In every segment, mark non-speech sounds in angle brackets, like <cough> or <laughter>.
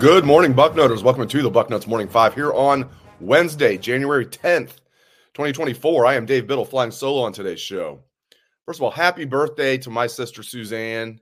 Good morning, Bucknoters. Welcome to the Bucknuts Morning Five here on Wednesday, January 10th, 2024. I am Dave Biddle flying solo on today's show. First of all, happy birthday to my sister Suzanne.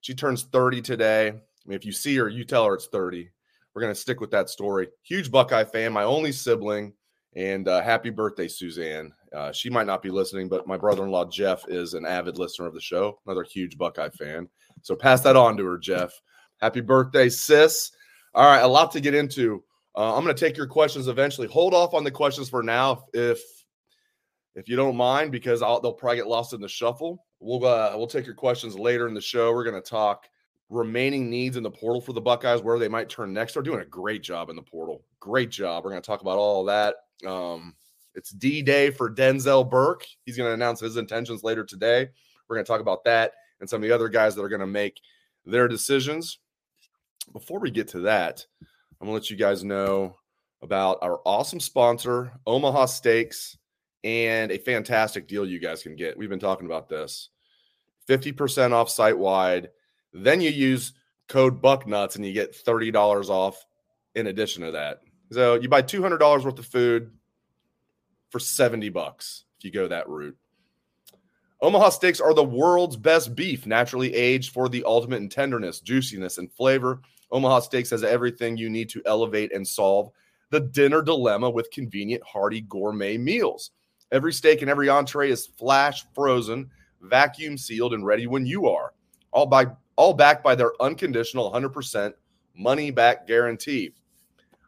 She turns 30 today. I mean, if you see her, you tell her it's 30. We're going to stick with that story. Huge Buckeye fan, my only sibling. And uh, happy birthday, Suzanne. Uh, she might not be listening, but my brother in law, Jeff, is an avid listener of the show, another huge Buckeye fan. So pass that on to her, Jeff. Happy birthday, sis. All right, a lot to get into. Uh, I'm going to take your questions eventually. Hold off on the questions for now, if if you don't mind, because I'll, they'll probably get lost in the shuffle. We'll uh, we'll take your questions later in the show. We're going to talk remaining needs in the portal for the Buckeyes, where they might turn next. They're doing a great job in the portal. Great job. We're going to talk about all that. Um, it's D Day for Denzel Burke. He's going to announce his intentions later today. We're going to talk about that and some of the other guys that are going to make their decisions before we get to that, I'm gonna let you guys know about our awesome sponsor, Omaha Steaks, and a fantastic deal you guys can get. We've been talking about this 50% off site wide. Then you use code BUCKNUTS and you get $30 off in addition to that. So you buy $200 worth of food for 70 bucks if you go that route. Omaha steaks are the world's best beef, naturally aged for the ultimate in tenderness, juiciness, and flavor. Omaha Steaks has everything you need to elevate and solve the dinner dilemma with convenient, hearty gourmet meals. Every steak and every entree is flash frozen, vacuum sealed, and ready when you are. All by all backed by their unconditional 100% money back guarantee.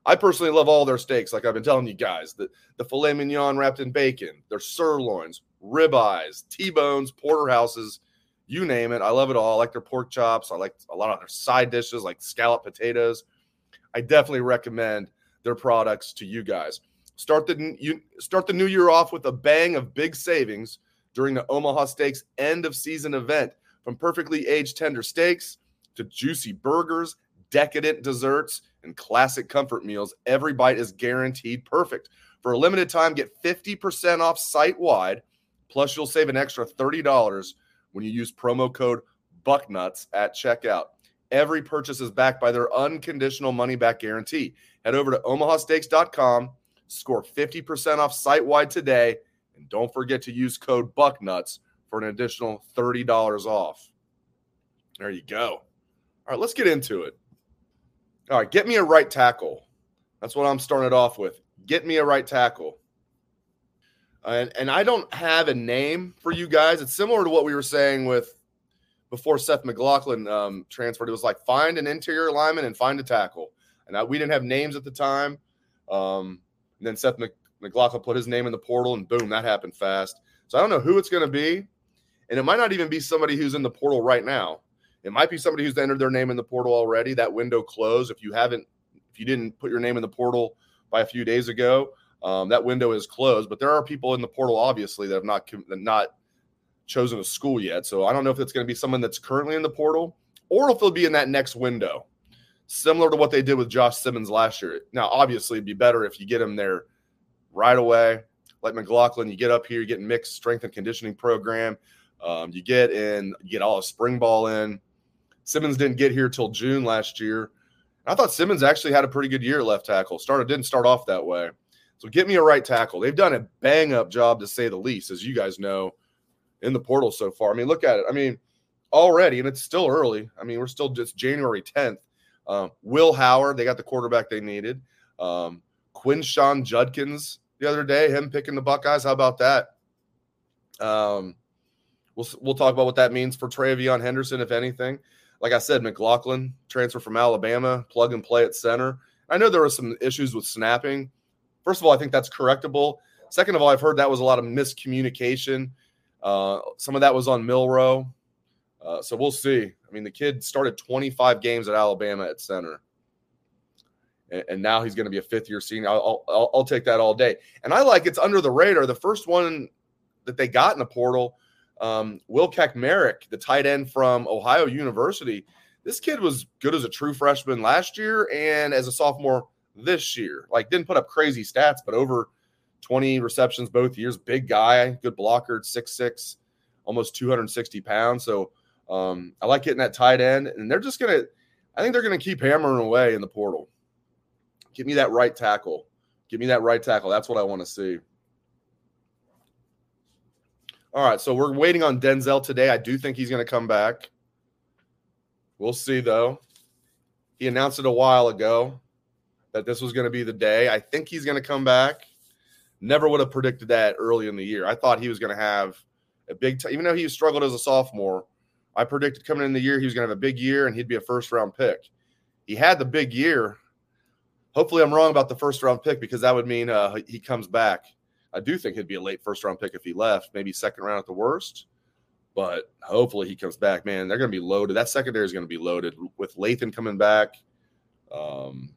I personally love all their steaks, like I've been telling you guys. The, the filet mignon wrapped in bacon, their sirloins, ribeyes, T-bones, porterhouses, you name it. I love it all. I like their pork chops. I like a lot of their side dishes like scallop potatoes. I definitely recommend their products to you guys. Start the you start the new year off with a bang of big savings during the Omaha Steaks end of season event. From perfectly aged tender steaks to juicy burgers, decadent desserts, and classic comfort meals, every bite is guaranteed perfect. For a limited time, get 50% off site wide, plus you'll save an extra $30 when you use promo code BUCKNUTS at checkout. Every purchase is backed by their unconditional money back guarantee. Head over to omahasteaks.com, score 50% off site wide today, and don't forget to use code BUCKNUTS for an additional $30 off. There you go. All right, let's get into it. All right, get me a right tackle. That's what I'm starting off with. Get me a right tackle and and I don't have a name for you guys. It's similar to what we were saying with before Seth McLaughlin um, transferred. It was like find an interior lineman and find a tackle, and I, we didn't have names at the time. Um, and then Seth McLaughlin put his name in the portal, and boom, that happened fast. So I don't know who it's going to be, and it might not even be somebody who's in the portal right now. It might be somebody who's entered their name in the portal already. That window closed. If you haven't, if you didn't put your name in the portal by a few days ago, um, that window is closed, but there are people in the portal, obviously, that have not not chosen a school yet. So I don't know if it's going to be someone that's currently in the portal or if they'll be in that next window, similar to what they did with Josh Simmons last year. Now, obviously, it'd be better if you get him there right away. Like McLaughlin, you get up here, you get mixed strength and conditioning program. Um, you get in, you get all a spring ball in. Simmons didn't get here till June last year. I thought Simmons actually had a pretty good year left tackle. Started didn't start off that way. So get me a right tackle. They've done a bang up job to say the least, as you guys know, in the portal so far. I mean, look at it. I mean, already, and it's still early. I mean, we're still just January 10th. Um, Will Howard, they got the quarterback they needed. Um, Quinshon Judkins the other day, him picking the Buckeyes. How about that? Um, we'll we'll talk about what that means for TreVeyon Henderson, if anything. Like I said, McLaughlin transfer from Alabama, plug and play at center. I know there were some issues with snapping First of all, I think that's correctable. Second of all, I've heard that was a lot of miscommunication. Uh, some of that was on Milroe. Uh, so we'll see. I mean, the kid started 25 games at Alabama at center. And, now he's going to be a fifth year senior. I'll, I'll, I'll, take that all day. And I like it's under the radar. The first one that they got in the portal, um, Will Kacmarek, the tight end from Ohio University. This kid was good as a true freshman last year and as a sophomore this year. Like didn't put up crazy stats, but over 20 receptions both years. Big guy, good blocker, six six, almost 260 pounds. So um, I like hitting that tight end, and they're just gonna. I think they're to keep hammering away in the portal. Give me that right tackle. Give me that right tackle. That's what I want to see. All right, so we're waiting on Denzel today. I do think he's going to come back. We'll see, though. He announced it a while ago that this was going to be the day. I think he's going to come back. Never would have predicted that early in the year. I thought he was going to have a big time, even though he struggled as a sophomore. I predicted coming in the year he was going to have a big year and he'd be a first round pick. He had the big year. Hopefully, I'm wrong about the first round pick because that would mean uh, he comes back. I do think he'd be a late first round pick if he left, maybe second round at the worst. But hopefully he comes back. Man, they're going to be loaded. That secondary is going to be loaded with Lathan coming back. Um,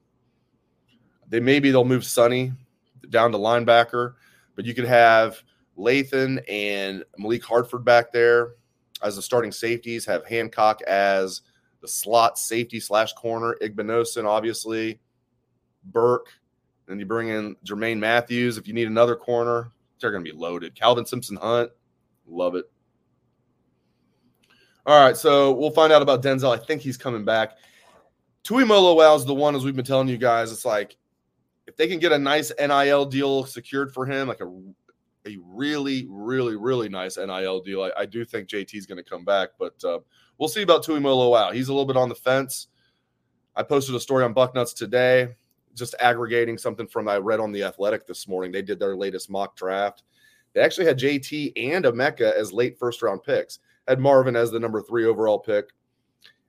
they maybe they'll move Sonny down to linebacker, but you could have Lathan and Malik Hartford back there as the starting safeties. Have Hancock as the slot safety slash corner. Igbinosun, obviously. Burke. Then you bring in Jermaine Matthews. If you need another corner, they're going to be loaded. Calvin Simpson Hunt. Love it. All right, so we'll find out about Denzel. I think he's coming back. Tuimoloau is the one, as we've been telling you guys. It's like if they can get a nice NIL deal secured for him, like a a really, really, really nice NIL deal, I, I do think JT is going to come back. But uh, we'll see about Tuimoloau. He's a little bit on the fence. I posted a story on Bucknuts today, just aggregating something from I read on the Athletic this morning. They did their latest mock draft. They actually had JT and Emeka as late first round picks. Had Marvin as the number three overall pick.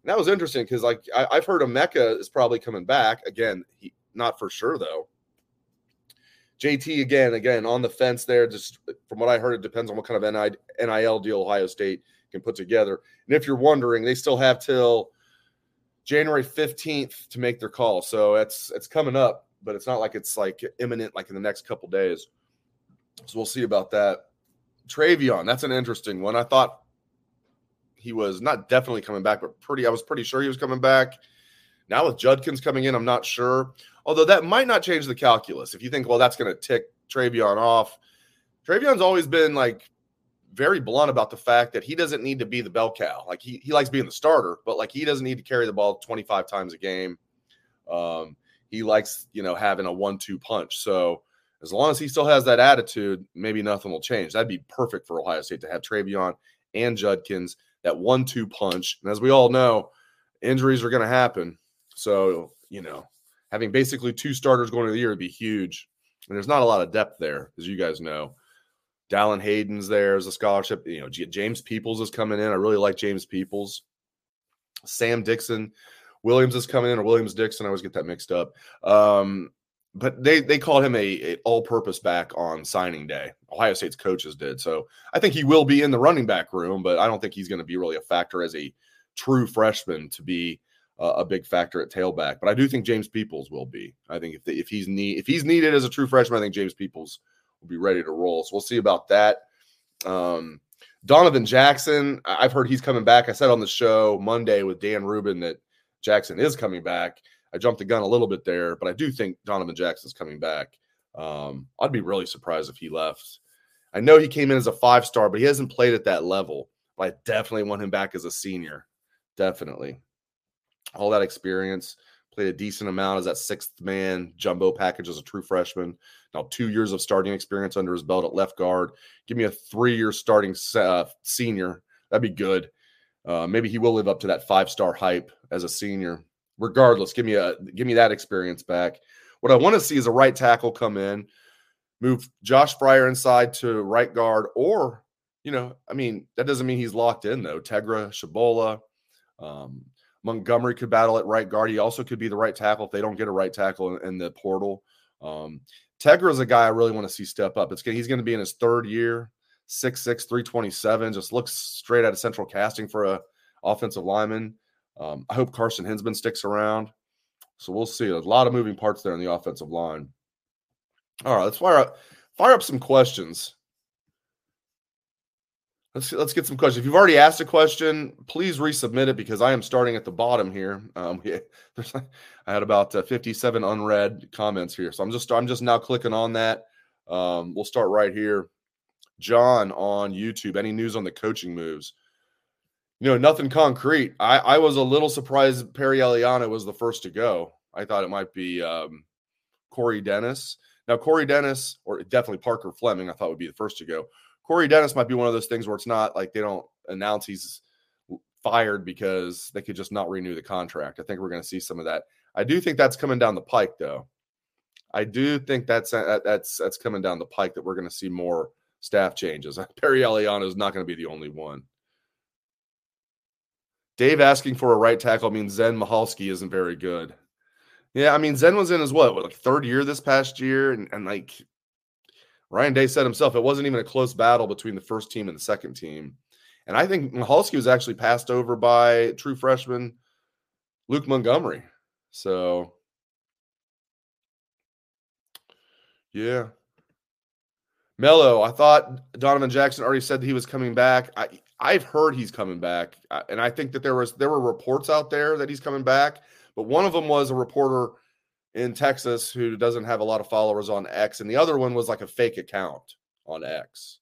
And that was interesting because like I, have heard Emeka is probably coming back again. He, not for sure though. JT again, again on the fence there. Just from what I heard, it depends on what kind of NIL deal Ohio State can put together. And if you're wondering, they still have till January 15th to make their call. So it's it's coming up, but it's not like it's like imminent, like in the next couple days. So we'll see about that. TreVeyon, that's an interesting one. I thought he was not definitely coming back, but pretty. I was pretty sure he was coming back. Now with Judkins coming in, I'm not sure. Although that might not change the calculus. If you think, well, that's going to tick TreVeyon off. TreVeyon's always been like very blunt about the fact that he doesn't need to be the bell cow. Like he, he likes being the starter, but like he doesn't need to carry the ball 25 times a game. Um, he likes, you know, having a one-two punch. So as long as he still has that attitude, maybe nothing will change. That'd be perfect for Ohio State to have TreVeyon and Judkins, that one-two punch. And as we all know, injuries are going to happen. So, you know, having basically two starters going to the year would be huge. And there's not a lot of depth there, as you guys know. Dallan Hayden's there as a scholarship. You know, James Peoples is coming in. I really like James Peoples. Sam Dixon, Williams is coming in, or Williams Dixon. I always get that mixed up. Um, but they they called him a, a all-purpose back on signing day. Ohio State's coaches did. So I think he will be in the running back room, but I don't think he's going to be really a factor as a true freshman to be a big factor at tailback. But I do think James Peoples will be. I think if the, if he's need if he's needed as a true freshman, I think James Peoples will be ready to roll. So we'll see about that. Um, Donovan Jackson, I've heard he's coming back. I said on the show Monday with Dan Rubin that Jackson is coming back. I jumped the gun a little bit there, but I do think Donovan Jackson's coming back. Um, I'd be really surprised if he left. I know he came in as a five star, but he hasn't played at that level. But I definitely want him back as a senior. Definitely all that experience. Played a decent amount as that sixth man jumbo package as a true freshman. Now two years of starting experience under his belt at left guard. Give me a three year starting uh, senior. That'd be good. Uh, maybe he will live up to that five star hype as a senior. Regardless, give me a give me that experience back. What I want to see is a right tackle come in, move Josh Fryar inside to right guard, or you know, I mean, that doesn't mean he's locked in though. Tegra, Tshabola, um, Montgomery could battle at right guard. He also could be the right tackle if they don't get a right tackle in, in the portal. Um, Tegra is a guy I really want to see step up. It's he's going to be in his third year, 6'6", 327. Just looks straight out of central casting for a offensive lineman. Um, I hope Carson Hinzman sticks around. So we'll see. There's a lot of moving parts there in the offensive line. All right, let's fire up fire up some questions. Let's let's get some questions. If you've already asked a question, please resubmit it because I am starting at the bottom here. Um, <laughs> yeah, I had about uh, 57 unread comments here, so I'm just I'm just now clicking on that. Um, we'll start right here. John on YouTube. Any news on the coaching moves? You know, nothing concrete. I, I was a little surprised Perry Eliano was the first to go. I thought it might be um, Corey Dennis. Now, Corey Dennis, or definitely Parker Fleming, I thought would be the first to go. Corey Dennis might be one of those things where it's not like they don't announce he's fired because they could just not renew the contract. I think we're going to see some of that. I do think that's coming down the pike, though. I do think that's uh, that's that's coming down the pike that we're going to see more staff changes. <laughs> Perry Eliano is not going to be the only one. Dave asking for a right tackle means Zen Michalski isn't very good. Yeah, I mean Zen was in his what, what like third year this past year, and, and like Ryan Day said himself, it wasn't even a close battle between the first team and the second team. And I think Michalski was actually passed over by true freshman Luke Montgomery. So, yeah. Mello, I thought Donovan Jackson already said that he was coming back. I, I've heard he's coming back, and I think that there was there were reports out there that he's coming back, but one of them was a reporter in Texas who doesn't have a lot of followers on X, and the other one was like a fake account on X.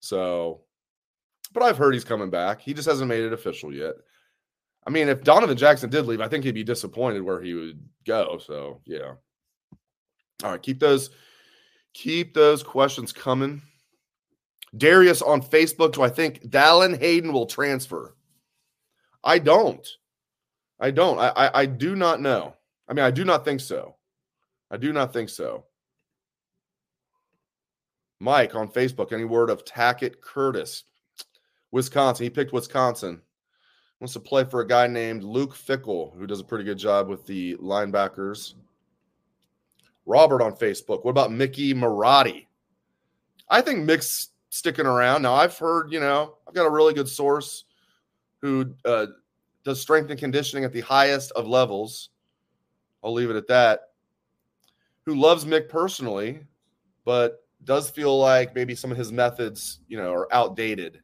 So, but I've heard he's coming back. He just hasn't made it official yet. I mean, if Donovan Jackson did leave, I think he'd be disappointed where he would go. So, yeah. All right, keep those keep those questions coming. Darius on Facebook, do I think Dallan Hayden will transfer? I don't. I don't. I, I, I do not know. I mean, I do not think so. I do not think so. Mike on Facebook, any word of Tackett Curtis? Wisconsin. He picked Wisconsin. Wants to play for a guy named Luke Fickell, who does a pretty good job with the linebackers. Robert on Facebook. What about Mickey Marotti? I think Mick's sticking around. Now, I've heard, you know, I've got a really good source who uh, does strength and conditioning at the highest of levels. I'll leave it at that. Who loves Mick personally, but does feel like maybe some of his methods, you know, are outdated.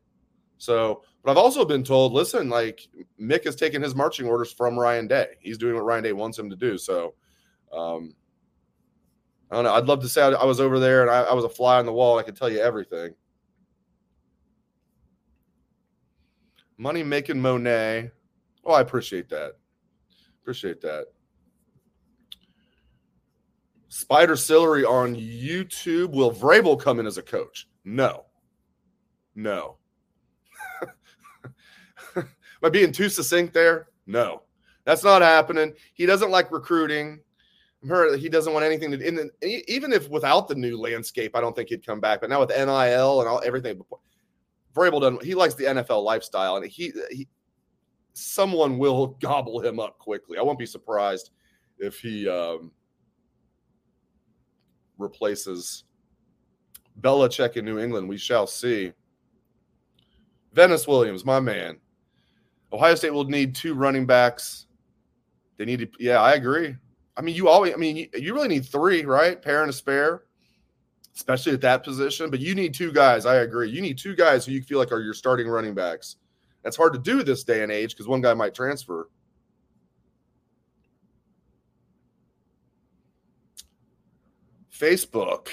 So, but I've also been told, listen, like Mick has taken his marching orders from Ryan Day. He's doing what Ryan Day wants him to do. So, um, I don't know. I'd love to say I, was over there and I, I was a fly on the wall. I could tell you everything. Money making Monet. Oh, I appreciate that. Appreciate that. Spider Celery on YouTube. Will Vrabel come in as a coach? No. No. <laughs> Am I being too succinct there? No. That's not happening. He doesn't like recruiting. I'm heard he doesn't want anything to in the, even if without the new landscape, I don't think he'd come back. But now with NIL and all everything, Vrabel doesn't. He likes the NFL lifestyle, and he, he someone will <laughs> gobble him up quickly. I won't be surprised if he um, replaces Belichick in New England. We shall see. Venice Williams, my man. Ohio State will need two running backs. They need to, yeah, I agree. I mean, you always, I mean, you, you really need three, right? Pair and a spare, especially at that position. But you need two guys. I agree. You need two guys who you feel like are your starting running backs. That's hard to do this day and age because one guy might transfer. Facebook.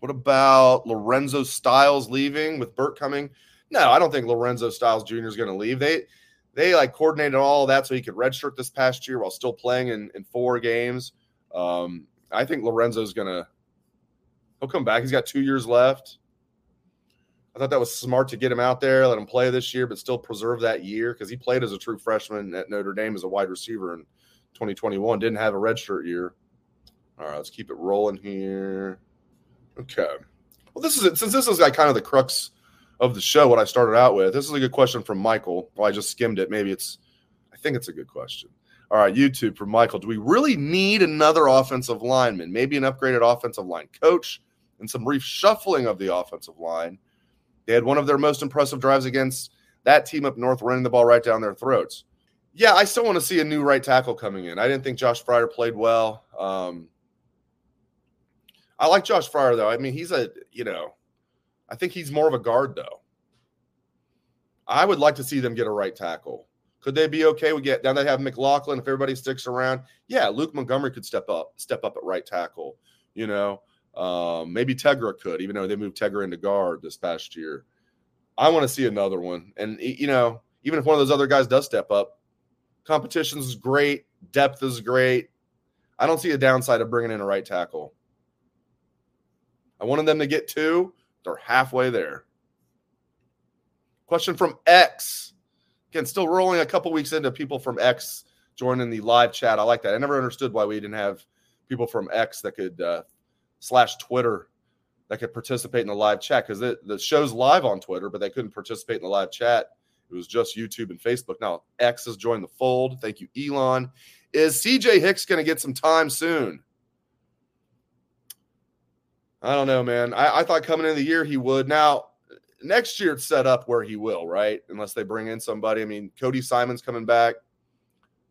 What about Lorenzo Styles leaving with Burt coming? No, I don't think Lorenzo Styles Jr. is going to leave. They they like coordinated all that so he could redshirt this past year while still playing in, in four games. Um, I think Lorenzo's going to he'll come back. He's got two years left. I thought that was smart to get him out there, let him play this year, but still preserve that year because he played as a true freshman at Notre Dame as a wide receiver in 2021. Didn't have a redshirt year. All right, let's keep it rolling here. Okay. Well, this is it. Since this is like kind of the crux of the show, what I started out with, this is a good question from Michael. Well, I just skimmed it. Maybe it's, I think it's a good question. All right, YouTube from Michael. Do we really need another offensive lineman? Maybe an upgraded offensive line coach and some reshuffling of the offensive line. They had one of their most impressive drives against that team up north, running the ball right down their throats. Yeah, I still want to see a new right tackle coming in. I didn't think Josh Fryar played well. Um, I like Josh Fryar though. I mean, he's a you know, I think he's more of a guard though. I would like to see them get a right tackle. Could they be okay with get now they have McLaughlin if everybody sticks around? Yeah, Luke Montgomery could step up, step up at right tackle. You know, um, maybe Tegra could, even though they moved Tegra into guard this past year. I want to see another one, and you know, even if one of those other guys does step up, competition is great, depth is great. I don't see a downside of bringing in a right tackle. I wanted them to get two. They're halfway there. Question from X. Again, still rolling a couple weeks into people from X joining the live chat. I like that. I never understood why we didn't have people from X that could uh, slash Twitter that could participate in the live chat because the show's live on Twitter, but they couldn't participate in the live chat. It was just YouTube and Facebook. Now X has joined the fold. Thank you, Elon. Is CJ Hicks going to get some time soon? I don't know, man. I, I thought coming into the year he would. Now next year it's set up where he will, right? Unless they bring in somebody. I mean, Cody Simon's coming back.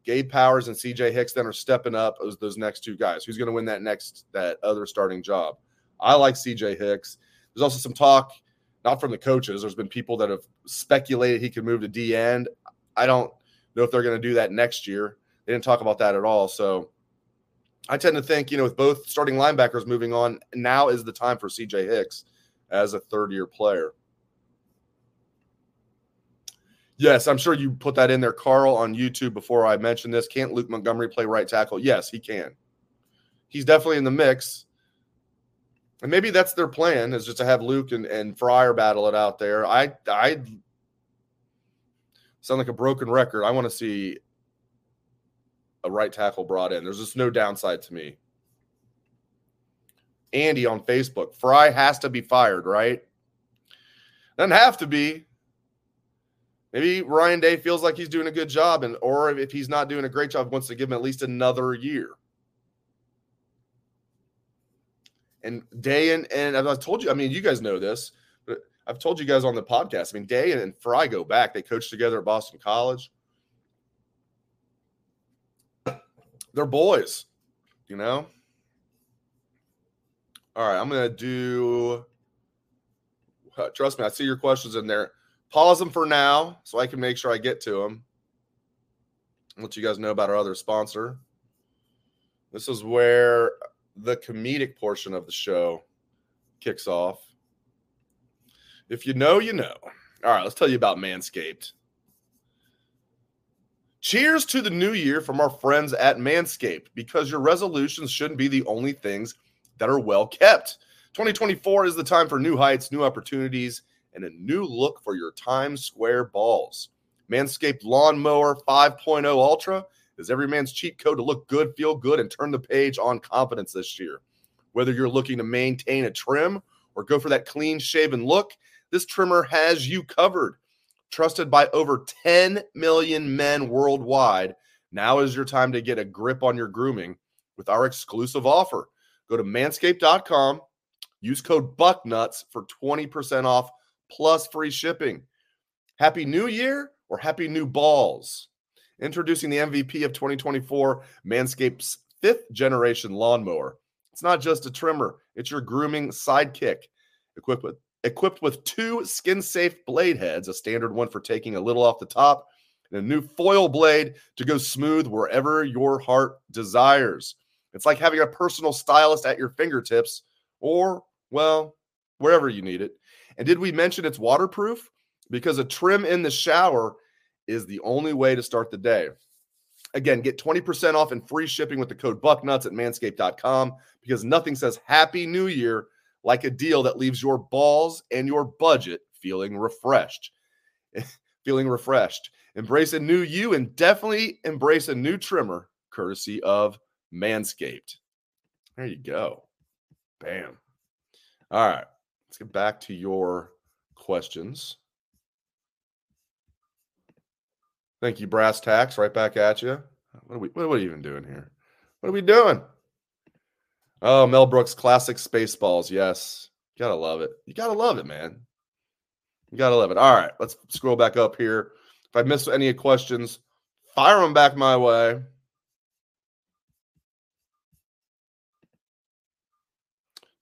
Gabe Powers and CJ Hicks then are stepping up as those next two guys. Who's going to win that next that other starting job? I like CJ Hicks. There's also some talk, not from the coaches. There's been people that have speculated he could move to D end. I don't know if they're going to do that next year. They didn't talk about that at all. So I tend to think, you know, with both starting linebackers moving on, now is the time for CJ Hicks as a third year player. Yes, I'm sure you put that in there, Carl, on YouTube before I mentioned this. Can't Luke Montgomery play right tackle? Yes, he can. He's definitely in the mix. And maybe that's their plan is just to have Luke and, and Fryar battle it out there. I I sound like a broken record. I want to see a right tackle brought in. There's just no downside to me. Andy on Facebook, Frye has to be fired, right? Doesn't have to be. Maybe Ryan Day feels like he's doing a good job, and or if he's not doing a great job, wants to give him at least another year. And Day and and I've told you, I mean, you guys know this, but I've told you guys on the podcast. I mean, Day and Frye go back. They coached together at Boston College. They're boys, you know. All right, I'm gonna do. Uh, trust me, I see your questions in there pause them for now so I can make sure I get to them. Let you guys know about our other sponsor. This is where the comedic portion of the show kicks off. If you know, you know. All right, let's tell you about Manscaped. Cheers to the new year from our friends at Manscaped because your resolutions shouldn't be the only things that are well kept. 2024 is the time for new heights, new opportunities, and a new look for your Times Square balls. Manscaped Lawnmower 5.0 Ultra is every man's cheat code to look good, feel good, and turn the page on confidence this year. Whether you're looking to maintain a trim or go for that clean shaven look, this trimmer has you covered. Trusted by over 10 million men worldwide, now is your time to get a grip on your grooming with our exclusive offer. Go to manscaped.com, use code BUCKNUTS for 20% off plus free shipping. Happy New Year or Happy New Balls. Introducing the MVP of 2024, Manscaped's fifth generation lawnmower. It's not just a trimmer, it's your grooming sidekick. Equipped with, equipped with two skin safe blade heads, a standard one for taking a little off the top, and a new foil blade to go smooth wherever your heart desires. It's like having a personal stylist at your fingertips or, well, wherever you need it. And did we mention it's waterproof? Because a trim in the shower is the only way to start the day. Again, get 20% off and free shipping with the code BUCKNUTS at manscaped.com because nothing says Happy New Year like a deal that leaves your balls and your budget feeling refreshed. <laughs> feeling refreshed. Embrace a new you and definitely embrace a new trimmer courtesy of Manscaped. There you go. Bam. All right. Let's get back to your questions. Thank you, Brass Tax. Right back at you. What are we? What are we even doing here? What are we doing? Oh, Mel Brooks classic Spaceballs. Yes, you gotta love it. You gotta love it, man. You gotta love it. All right, let's scroll back up here. If I miss any questions, fire them back my way.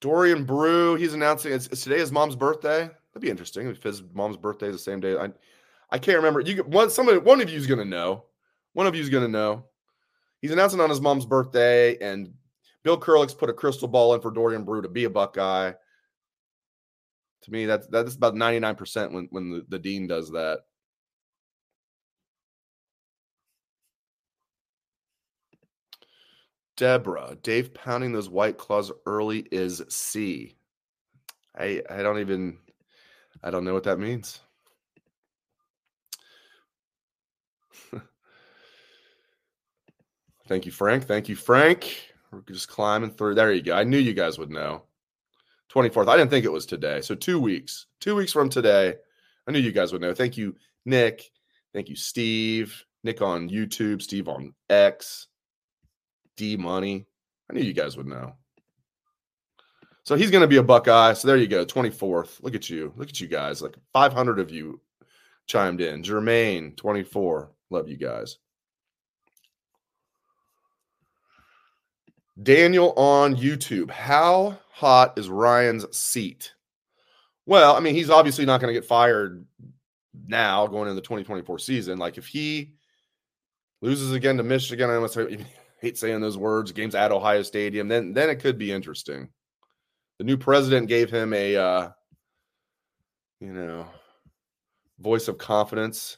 Dorian Brew, he's announcing it's, it's, today his mom's birthday. That'd be interesting if his mom's birthday is the same day. I I can't remember. You one somebody one of you is gonna know. One of you is gonna know. He's announcing on his mom's birthday, and Bill Kurelic's put a crystal ball in for Dorian Brew to be a Buckeye. To me, that's that's about 99% when, when the, the dean does that. Deborah, Dave pounding those white claws early is C. I I don't even I don't know what that means. <laughs> Thank you, Frank. Thank you, Frank. We're just climbing through. There you go. I knew you guys would know. 24th. I didn't think it was today. So two weeks. Two weeks from today. I knew you guys would know. Thank you, Nick. Thank you, Steve. Nick on YouTube, Steve on X, D Money. I knew you guys would know. So he's going to be a Buckeye. So there you go, 24th. Look at you. Look at you guys. Like 500 of you chimed in. Jermaine, 24. Love you guys. Daniel on YouTube. How hot is Ryan's seat? Well, I mean, he's obviously not going to get fired now going into the 2024 season. Like if he loses again to Michigan, I almost <laughs> hate saying those words, games at Ohio Stadium, then then it could be interesting. The new president gave him a uh, you know, voice of confidence.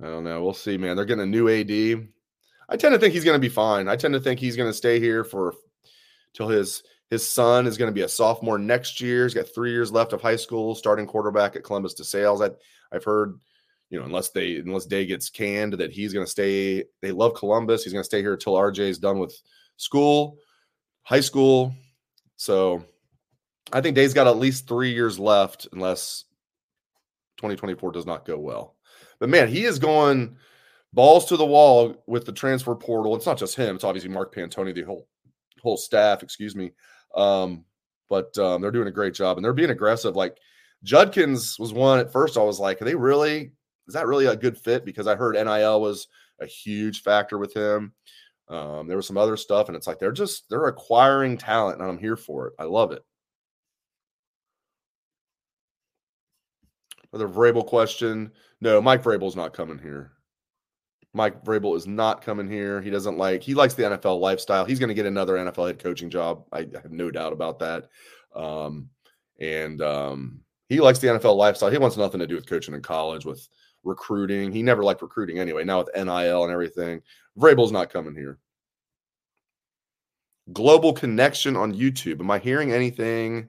I don't know. We'll see, man. They're getting a new AD. I tend to think he's going to be fine. I tend to think he's going to stay here for till his his son is going to be a sophomore next year. He's got three years left of high school, starting quarterback at Columbus DeSales. I, I've heard, you know, unless they unless Day gets canned, that he's going to stay. They love Columbus. He's going to stay here until RJ is done with school, high school. So I think Day's got at least three years left, unless 2024 does not go well. But man, he is going balls to the wall with the transfer portal. It's not just him; it's obviously Mark Pantoni, the whole whole staff. Excuse me, um, but um, they're doing a great job and they're being aggressive. Like Judkins was one at first. I was like, are they really? Is that really a good fit? Because I heard NIL was a huge factor with him. Um, there was some other stuff, and it's like they're just they're acquiring talent, and I'm here for it. I love it. Another Vrabel question. No, Mike Vrabel's not coming here. Mike Vrabel is not coming here. He doesn't like. He likes the NFL lifestyle. He's going to get another NFL head coaching job. I have no doubt about that. Um, and um, he likes the NFL lifestyle. He wants nothing to do with coaching in college, with recruiting. He never liked recruiting anyway. Now with NIL and everything, Vrabel's not coming here. Global connection on YouTube. Am I hearing anything?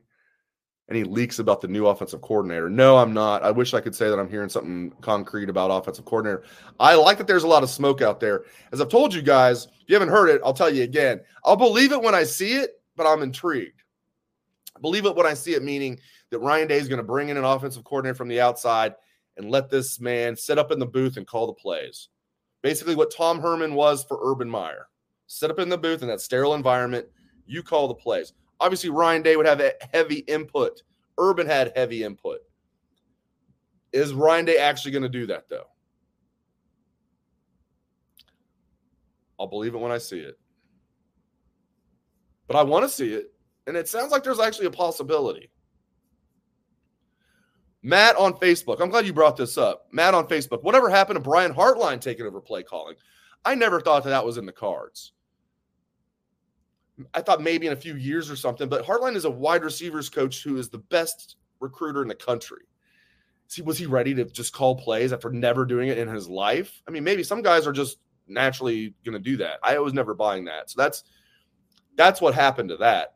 Any leaks about the new offensive coordinator. No, I'm not. I wish I could say that I'm hearing something concrete about offensive coordinator. I like that there's a lot of smoke out there. As I've told you guys, if you haven't heard it, I'll tell you again. I'll believe it when I see it, but I'm intrigued. Believe it when I see it, meaning that Ryan Day is going to bring in an offensive coordinator from the outside and let this man sit up in the booth and call the plays. Basically, what Tom Herman was for Urban Meyer. Sit up in the booth in that sterile environment. You call the plays. Obviously, Ryan Day would have a heavy input. Urban had heavy input. Is Ryan Day actually going to do that, though? I'll believe it when I see it. But I want to see it. And it sounds like there's actually a possibility. Matt on Facebook. I'm glad you brought this up. Matt on Facebook. Whatever happened to Brian Hartline taking over play calling? I never thought that that was in the cards. I thought maybe in a few years or something, but Hartline is a wide receivers coach who is the best recruiter in the country. See, was he ready to just call plays after never doing it in his life? I mean, maybe some guys are just naturally going to do that. I was never buying that. So that's that's what happened to that.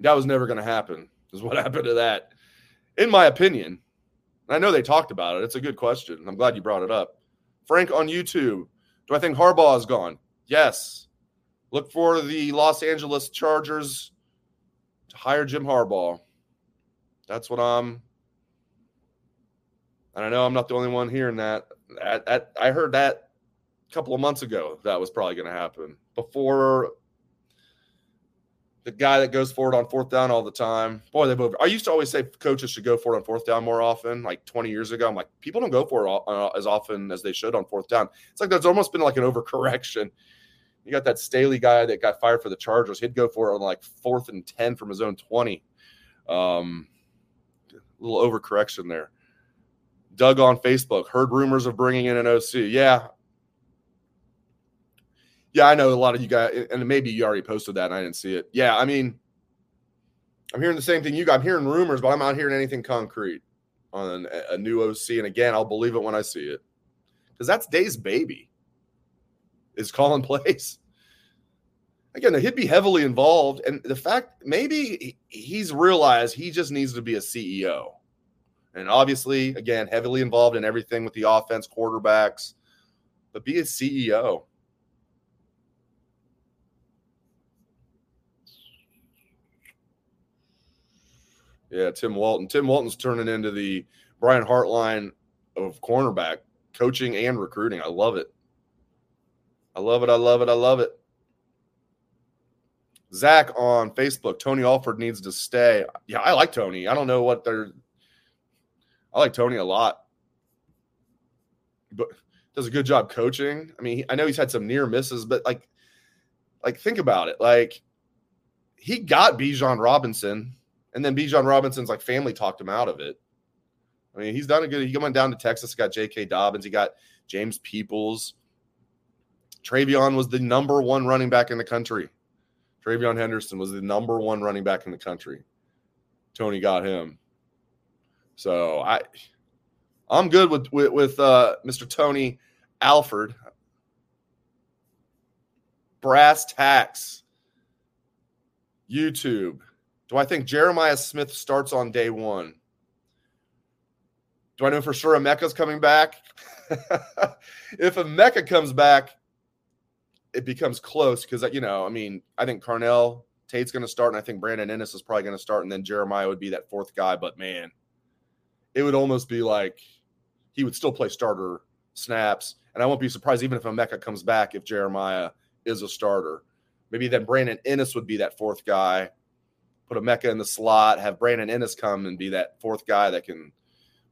That was never going to happen. Is what <laughs> happened to that, in my opinion. I know they talked about it. It's a good question. I'm glad you brought it up. Frank on YouTube do I think Harbaugh is gone? Yes. Look for the Los Angeles Chargers to hire Jim Harbaugh. That's what I'm. And I know I'm not the only one hearing that. I heard that a couple of months ago. That was probably going to happen before the guy that goes for it on fourth down all the time. Boy, they both. I used to always say coaches should go for it on fourth down more often. Like 20 years ago, I'm like, people don't go for it uh, as often as they should on fourth down. It's like there's almost been like an overcorrection. You got that Staley guy that got fired for the Chargers. He'd go for it on like fourth and 10 from his own 20. Um, a little overcorrection there. Doug on Facebook heard rumors of bringing in an OC. Yeah, yeah, I know a lot of you guys, and maybe you already posted that and I didn't see it. Yeah, I mean, I'm hearing the same thing you got. I'm hearing rumors, but I'm not hearing anything concrete on a new OC. And again, I'll believe it when I see it because that's Day's baby. is calling <laughs> plays. Again, he'd be heavily involved. And the fact maybe he's realized he just needs to be a CEO. And obviously, again, heavily involved in everything with the offense, quarterbacks, but be a CEO. Yeah, Tim Walton. Tim Walton's turning into the Brian Hartline of cornerback coaching and recruiting. I love it. I love it. I love it. I love it. Zach on Facebook. Tony Alford needs to stay. Yeah, I like Tony. I don't know what they're. I like Tony a lot, but does a good job coaching. I mean, I know he's had some near misses, but like, like think about it. Like, he got Bijan Robinson, and then Bijan Robinson's like family talked him out of it. I mean, he's done a good. He went down to Texas, got J.K. Dobbins, he got James Peoples. TreVeyon was the number one running back in the country. TreVeyon Henderson was the number one running back in the country. Tony got him. So I, I'm good with with, with uh, Mr. Tony Alford. Brass tacks. YouTube. Do I think Jeremiah Smith starts on day one? Do I know for sure Emeka's coming back? <laughs> if Emeka comes back, it becomes close because you know, I mean, I think Carnell Tate's going to start, and I think Brandon Inniss is probably going to start, and then Jeremiah would be that fourth guy. But man, it would almost be like he would still play starter snaps, and I won't be surprised even if Emeka comes back if Jeremiah is a starter. Maybe then Brandon Inniss would be that fourth guy. Put Emeka in the slot, have Brandon Inniss come and be that fourth guy that can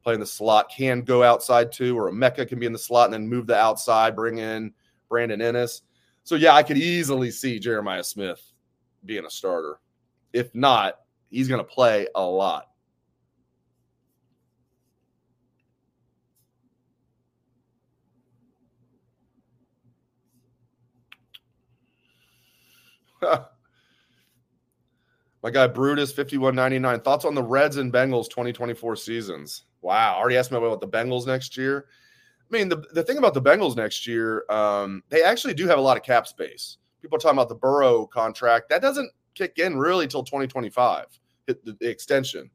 play in the slot, can go outside too, or Emeka can be in the slot and then move the outside, bring in Brandon Inniss. So yeah, I could easily see Jeremiah Smith being a starter. If not, he's going to play a lot. My guy Brutus, 5199. Thoughts on the Reds and Bengals 2024 seasons? Wow. Already asked me about the Bengals next year. I mean, the, the thing about the Bengals next year, um, they actually do have a lot of cap space. People are talking about the Burrow contract. That doesn't kick in really until 2025, the, the extension.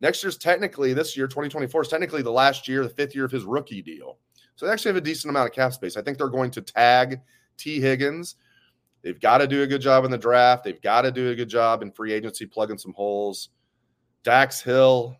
Next year's technically, this year, 2024 is technically the last year, the fifth year of his rookie deal. So they actually have a decent amount of cap space. I think they're going to tag Tee Higgins. They've got to do a good job in the draft. They've got to do a good job in free agency, plugging some holes. Dax Hill,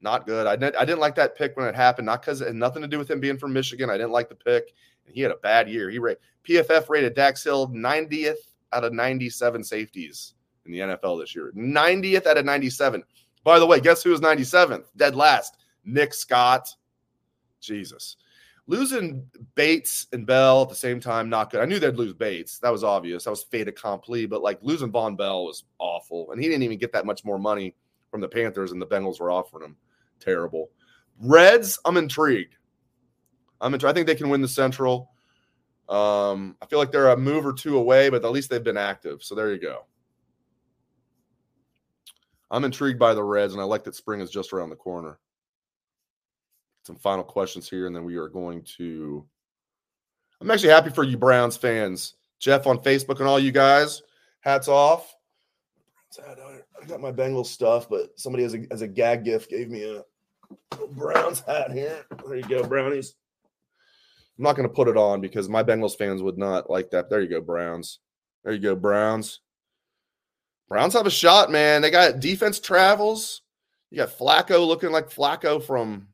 not good. I didn't, I didn't like that pick when it happened, not because it had nothing to do with him being from Michigan. I didn't like the pick. And he had a bad year. He rate PFF rated Dax Hill 90th out of 97 safeties in the NFL this year. 90th out of 97. By the way, guess who was 97th? Dead last. Nick Scott. Jesus. Losing Bates and Bell at the same time, not good. I knew they'd lose Bates. That was obvious. That was fait accompli. But like losing Vonn Bell was awful. And he didn't even get that much more money from the Panthers, and the Bengals were offering him terrible. Reds, I'm intrigued. I'm intrigued. I think they can win the Central. Um, I feel like they're a move or two away, but at least they've been active. So there you go. I'm intrigued by the Reds, and I like that spring is just around the corner. Some final questions here, and then we are going to. I'm actually happy for you Browns fans. Jeff on Facebook and all you guys. Hats off. I got my Bengals stuff, but somebody as a, as a gag gift gave me a Browns hat here. There you go, Brownies. I'm not going to put it on because my Bengals fans would not like that. There you go, Browns. There you go, Browns. Browns have a shot, man. They got defense travels. You got Flacco looking like Flacco from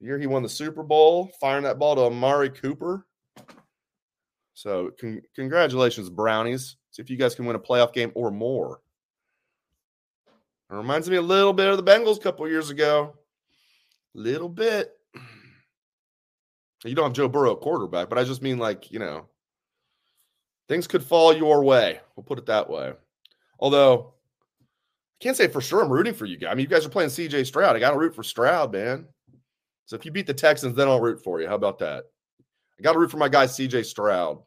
year he won the Super Bowl, firing that ball to Amari Cooper. So, con- congratulations, Brownies. See if you guys can win a playoff game or more. It reminds me a little bit of the Bengals a couple years ago. a Little bit. You don't have Joe Burrow quarterback, but I just mean like, you know, things could fall your way. We'll put it that way. Although I can't say for sure I'm rooting for you guys. I mean, you guys are playing CJ Stroud. I got to root for Stroud, man. So if you beat the Texans, then I'll root for you. How about that? I got to root for my guy CJ Stroud.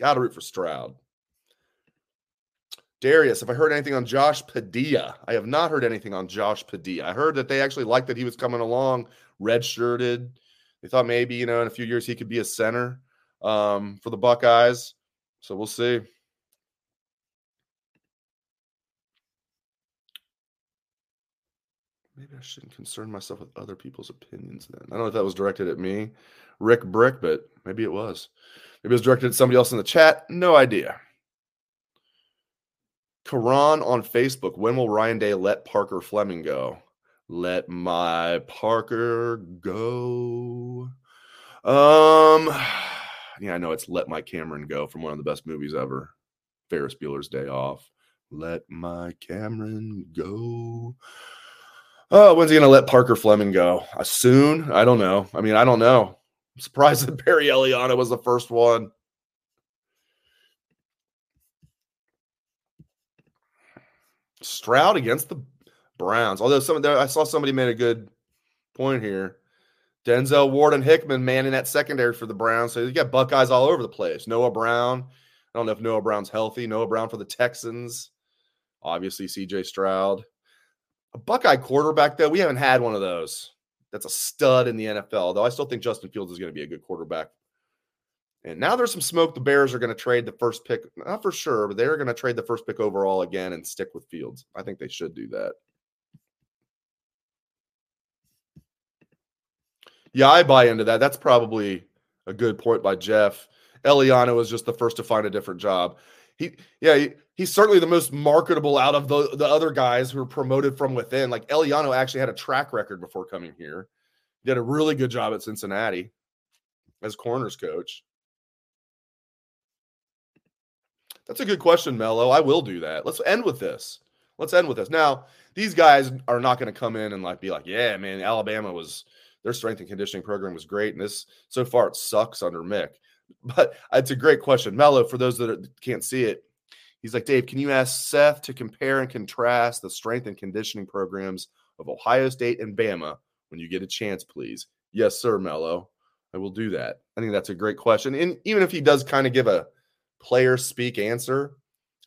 Got to root for Stroud. Darius, have I heard anything on Josh Padilla? I have not heard anything on Josh Padilla. I heard that they actually liked that he was coming along, redshirted. They thought maybe, you know, in a few years he could be a center. um, for the Buckeyes. So we'll see. Maybe I shouldn't concern myself with other people's opinions then. I don't know if that was directed at me, Rick Brick, but maybe it was. Maybe it was directed at somebody else in the chat. No idea. Karan on Facebook. When will Ryan Day let Parker Fleming go? Let my Parker go. Um, <sighs> yeah, I know it's Let My Cameron Go from one of the best movies ever. Ferris Bueller's Day Off. Let my Cameron go. Oh, when's he going to let Parker Fleming go? Uh, soon? I don't know. I mean, I don't know. I'm surprised <laughs> that Perry Eliano was the first one. Stroud against the Browns. Although some I saw somebody made a good point here. Denzel Ward and Hickman manning that secondary for the Browns. So you got Buckeyes all over the place. Noah Brown. I don't know if Noah Brown's healthy. Noah Brown for the Texans. Obviously, CJ Stroud. A Buckeye quarterback, though, we haven't had one of those. That's a stud in the NFL, though I still think Justin Fields is going to be a good quarterback. And now there's some smoke. The Bears are going to trade the first pick, not for sure, but they're going to trade the first pick overall again and stick with Fields. I think they should do that. Yeah, I buy into that. That's probably a good point by Jeff. Eliano was just the first to find a different job. He, yeah, he, he's certainly the most marketable out of the, the other guys who were promoted from within. Like Eliano actually had a track record before coming here. He did a really good job at Cincinnati as corners coach. That's a good question, Mello. I will do that. Let's end with this. Let's end with this. Now, these guys are not going to come in and like be like, yeah, man, Alabama was their strength and conditioning program was great, and this so far it sucks under Mick. But uh, it's a great question, Mello. For those that are, can't see it, he's like, Dave, can you ask Seth to compare and contrast the strength and conditioning programs of Ohio State and Bama when you get a chance, please? Yes, sir, Mello. I will do that. I think that's a great question. And even if he does kind of give a player speak answer.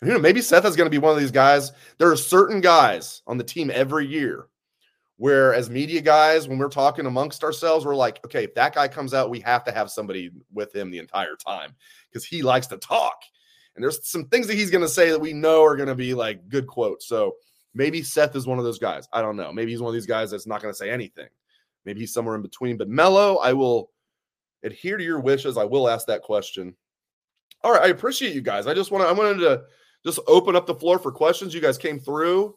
You know, maybe Seth is going to be one of these guys. There are certain guys on the team every year where, as media guys, when we're talking amongst ourselves, we're like, okay, if that guy comes out, we have to have somebody with him the entire time because he likes to talk. And there's some things that he's going to say that we know are going to be like good quotes. So maybe Seth is one of those guys. I don't know. Maybe he's one of these guys that's not going to say anything. Maybe he's somewhere in between. But Mello, I will adhere to your wishes. I will ask that question all right, I appreciate you guys. I just want to I wanted to just open up the floor for questions. You guys came through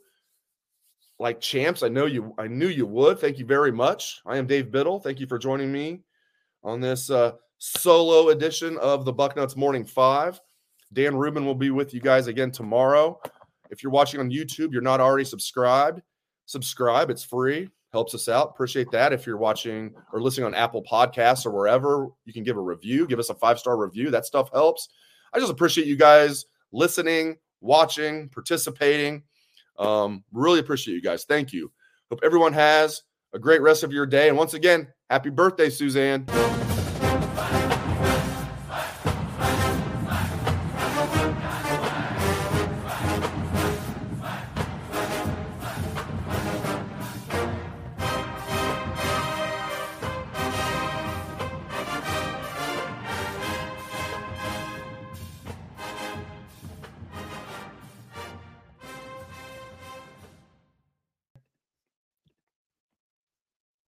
like champs. I know you I knew you would. Thank you very much. I am Dave Biddle. Thank you for joining me on this uh, solo edition of the Bucknuts Morning 5. Dan Rubin will be with you guys again tomorrow. If you're watching on YouTube, you're not already subscribed, subscribe. It's free helps us out. Appreciate that. If you're watching or listening on Apple Podcasts or wherever, you can give a review, give us a five star review. That stuff helps. I just appreciate you guys listening, watching, participating. Um, really appreciate you guys. Thank you. Hope everyone has a great rest of your day. And once again, happy birthday, Suzanne.